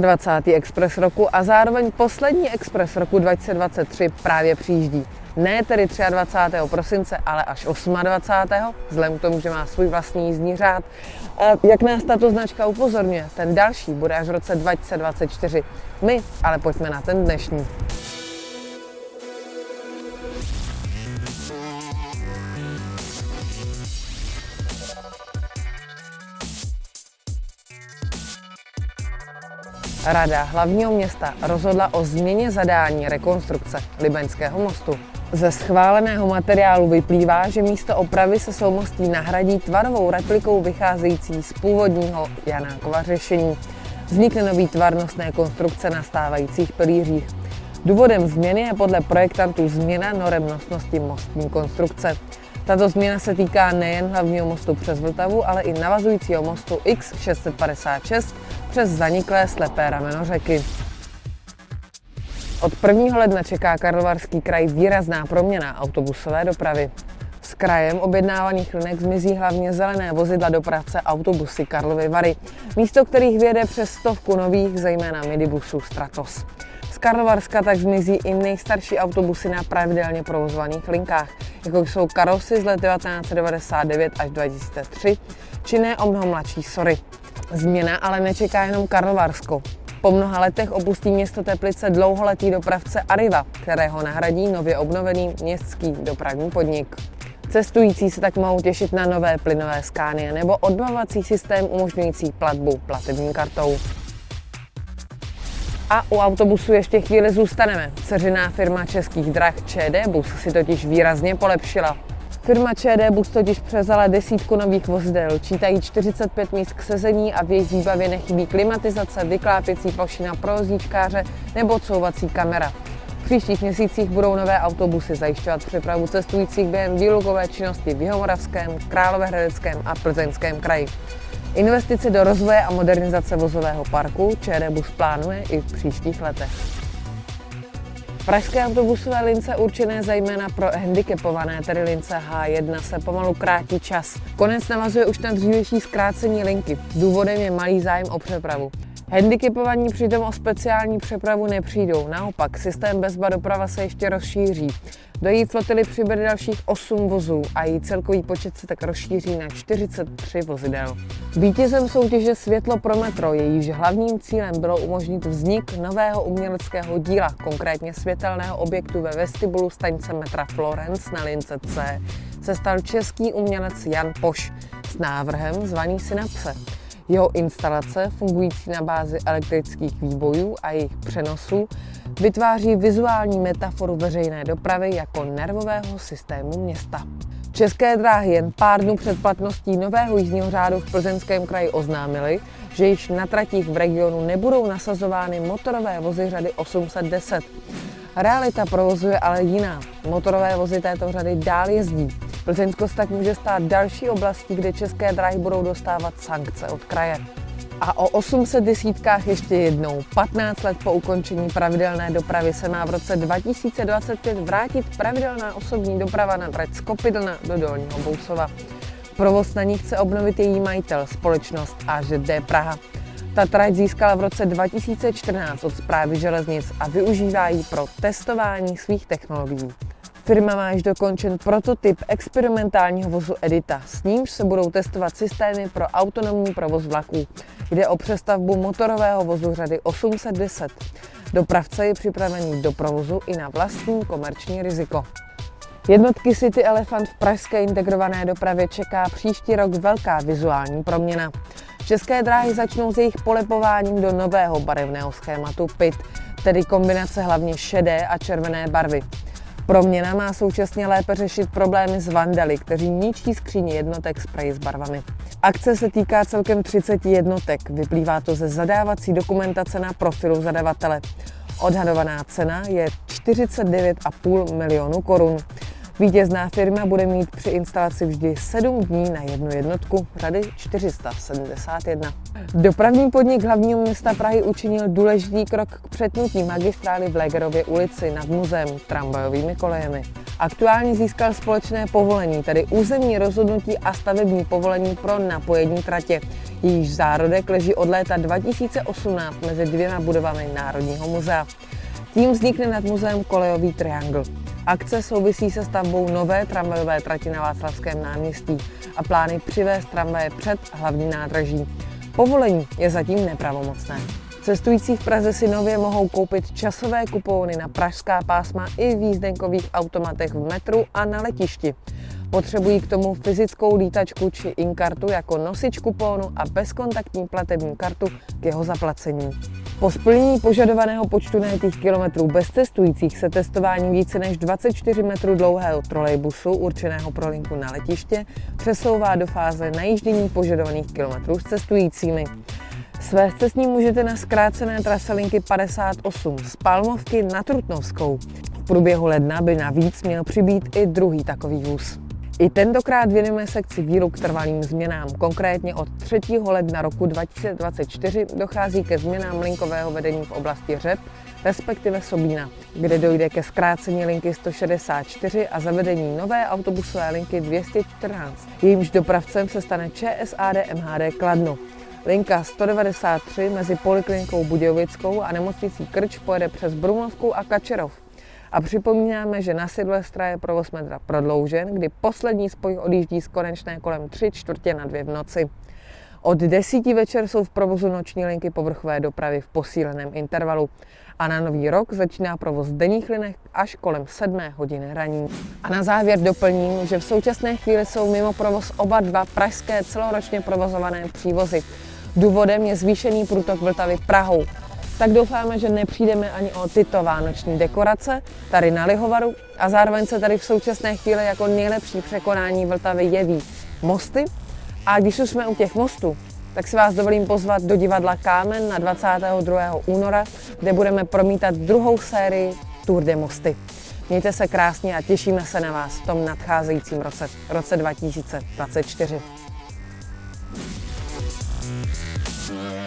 23. Expres roku a zároveň poslední Expres roku 2023 právě přijíždí. Ne tedy 23. prosince, ale až 28. vzhledem k tomu, že má svůj vlastní jízdní řád. A jak nás tato značka upozorňuje, ten další bude až v roce 2024. My ale pojďme na ten dnešní. Rada hlavního města rozhodla o změně zadání rekonstrukce Libeňského mostu. Ze schváleného materiálu vyplývá, že místo opravy se soumostí nahradí tvarovou replikou vycházející z původního Janákova řešení. Vznikne nový tvar nosné konstrukce na stávajících pilířích. Důvodem změny je podle projektantů změna norem nosnosti mostní konstrukce. Tato změna se týká nejen hlavního mostu přes Vltavu, ale i navazujícího mostu X656 přes zaniklé slepé rameno řeky. Od 1. ledna čeká Karlovarský kraj výrazná proměna autobusové dopravy. S krajem objednávaných linek zmizí hlavně zelené vozidla dopravce autobusy Karlovy Vary, místo kterých vyjede přes stovku nových, zejména midibusů Stratos. Z Karlovarska tak zmizí i nejstarší autobusy na pravidelně provozovaných linkách, jako jsou karosy z let 1999 až 2003, či ne o mnoho mladší Sory. Změna ale nečeká jenom Karlovarsko. Po mnoha letech opustí město Teplice dlouholetý dopravce Arriva, kterého nahradí nově obnovený městský dopravní podnik. Cestující se tak mohou těšit na nové plynové skány nebo odbavovací systém umožňující platbu platební kartou. A u autobusu ještě chvíli zůstaneme. Ceřiná firma českých drah ČD Bus si totiž výrazně polepšila. Firma ČD Bus totiž převzala desítku nových vozidel, čítají 45 míst k sezení a v jejich výbavě nechybí klimatizace, vyklápěcí plošina pro vozíčkáře nebo couvací kamera. V příštích měsících budou nové autobusy zajišťovat přepravu cestujících během výlukové činnosti v Jihomoravském, Královéhradeckém a Plzeňském kraji. Investice do rozvoje a modernizace vozového parku ČD Bus plánuje i v příštích letech. Pražské autobusové lince určené zejména pro handicapované, tedy lince H1, se pomalu krátí čas. Konec navazuje už na dřívější zkrácení linky. Důvodem je malý zájem o přepravu. Handicapovaní přitom o speciální přepravu nepřijdou, naopak systém bezba doprava se ještě rozšíří. Do její flotily přibude dalších 8 vozů a její celkový počet se tak rozšíří na 43 vozidel. Vítězem soutěže Světlo pro metro, jejíž hlavním cílem bylo umožnit vznik nového uměleckého díla, konkrétně světelného objektu ve vestibulu stanice metra Florence na lince C, se stal český umělec Jan Poš s návrhem zvaný Synapse. Jeho instalace, fungující na bázi elektrických výbojů a jejich přenosů, vytváří vizuální metaforu veřejné dopravy jako nervového systému města. České dráhy jen pár dnů před platností nového jízdního řádu v Plzeňském kraji oznámili, že již na tratích v regionu nebudou nasazovány motorové vozy řady 810. Realita provozuje ale jiná. Motorové vozy této řady dál jezdí. Plzeňsko se tak může stát další oblastí, kde české dráhy budou dostávat sankce od kraje. A o 800 desítkách ještě jednou. 15 let po ukončení pravidelné dopravy se má v roce 2025 vrátit pravidelná osobní doprava na trať z Kopidlna do Dolního Bousova. Provoz na ní chce obnovit její majitel, společnost AŽD Praha. Ta trať získala v roce 2014 od zprávy železnic a využívá ji pro testování svých technologií. Firma má již dokončen prototyp experimentálního vozu Edita. S nímž se budou testovat systémy pro autonomní provoz vlaků. Jde o přestavbu motorového vozu řady 810. Dopravce je připravený do provozu i na vlastní komerční riziko. Jednotky City Elephant v pražské integrované dopravě čeká příští rok velká vizuální proměna. České dráhy začnou s jejich polepováním do nového barevného schématu PIT, tedy kombinace hlavně šedé a červené barvy. Proměna má současně lépe řešit problémy s vandaly, kteří ničí skříně jednotek spray s barvami. Akce se týká celkem 30 jednotek, vyplývá to ze zadávací dokumentace na profilu zadavatele. Odhadovaná cena je 49,5 milionu korun. Vítězná firma bude mít při instalaci vždy 7 dní na jednu jednotku řady 471. Dopravní podnik hlavního města Prahy učinil důležitý krok k přetnutí magistrály v Legerově ulici nad muzeem tramvajovými kolejemi. Aktuálně získal společné povolení, tedy územní rozhodnutí a stavební povolení pro napojení tratě. Jejíž zárodek leží od léta 2018 mezi dvěma budovami Národního muzea. Tím vznikne nad muzeem kolejový triangl. Akce souvisí se stavbou nové tramvajové trati na Václavském náměstí a plány přivést tramvaje před hlavní nádraží. Povolení je zatím nepravomocné. Cestující v Praze si nově mohou koupit časové kupóny na pražská pásma i v jízdenkových automatech v metru a na letišti. Potřebují k tomu fyzickou lítačku či inkartu jako nosič kupónu a bezkontaktní platební kartu k jeho zaplacení. Po splnění požadovaného počtu najetých kilometrů bez cestujících se testování více než 24 metrů dlouhého trolejbusu určeného pro linku na letiště přesouvá do fáze najíždění požadovaných kilometrů s cestujícími. Své cestní můžete na zkrácené trase linky 58 z Palmovky na Trutnovskou. V průběhu ledna by navíc měl přibít i druhý takový vůz. I tentokrát věnujeme sekci víru k trvalým změnám. Konkrétně od 3. ledna roku 2024 dochází ke změnám linkového vedení v oblasti Řep, respektive Sobína, kde dojde ke zkrácení linky 164 a zavedení nové autobusové linky 214. Jejímž dopravcem se stane ČSAD MHD Kladno. Linka 193 mezi Poliklinikou Budějovickou a nemocnicí Krč pojede přes Brumovku a Kačerov. A připomínáme, že na Silvestra je provoz metra prodloužen, kdy poslední spoj odjíždí z konečné kolem 3 čtvrtě na dvě v noci. Od 10 večer jsou v provozu noční linky povrchové dopravy v posíleném intervalu a na nový rok začíná provoz denních linek až kolem 7 hodiny raní. A na závěr doplním, že v současné chvíli jsou mimo provoz oba dva pražské celoročně provozované přívozy. Důvodem je zvýšený průtok Vltavy Prahou. Tak doufáme, že nepřijdeme ani o tyto vánoční dekorace tady na Lihovaru a zároveň se tady v současné chvíli jako nejlepší překonání Vltavy jeví mosty. A když už jsme u těch mostů, tak si vás dovolím pozvat do divadla Kámen na 22. února, kde budeme promítat druhou sérii Tour de Mosty. Mějte se krásně a těšíme se na vás v tom nadcházejícím roce, roce 2024. Yeah.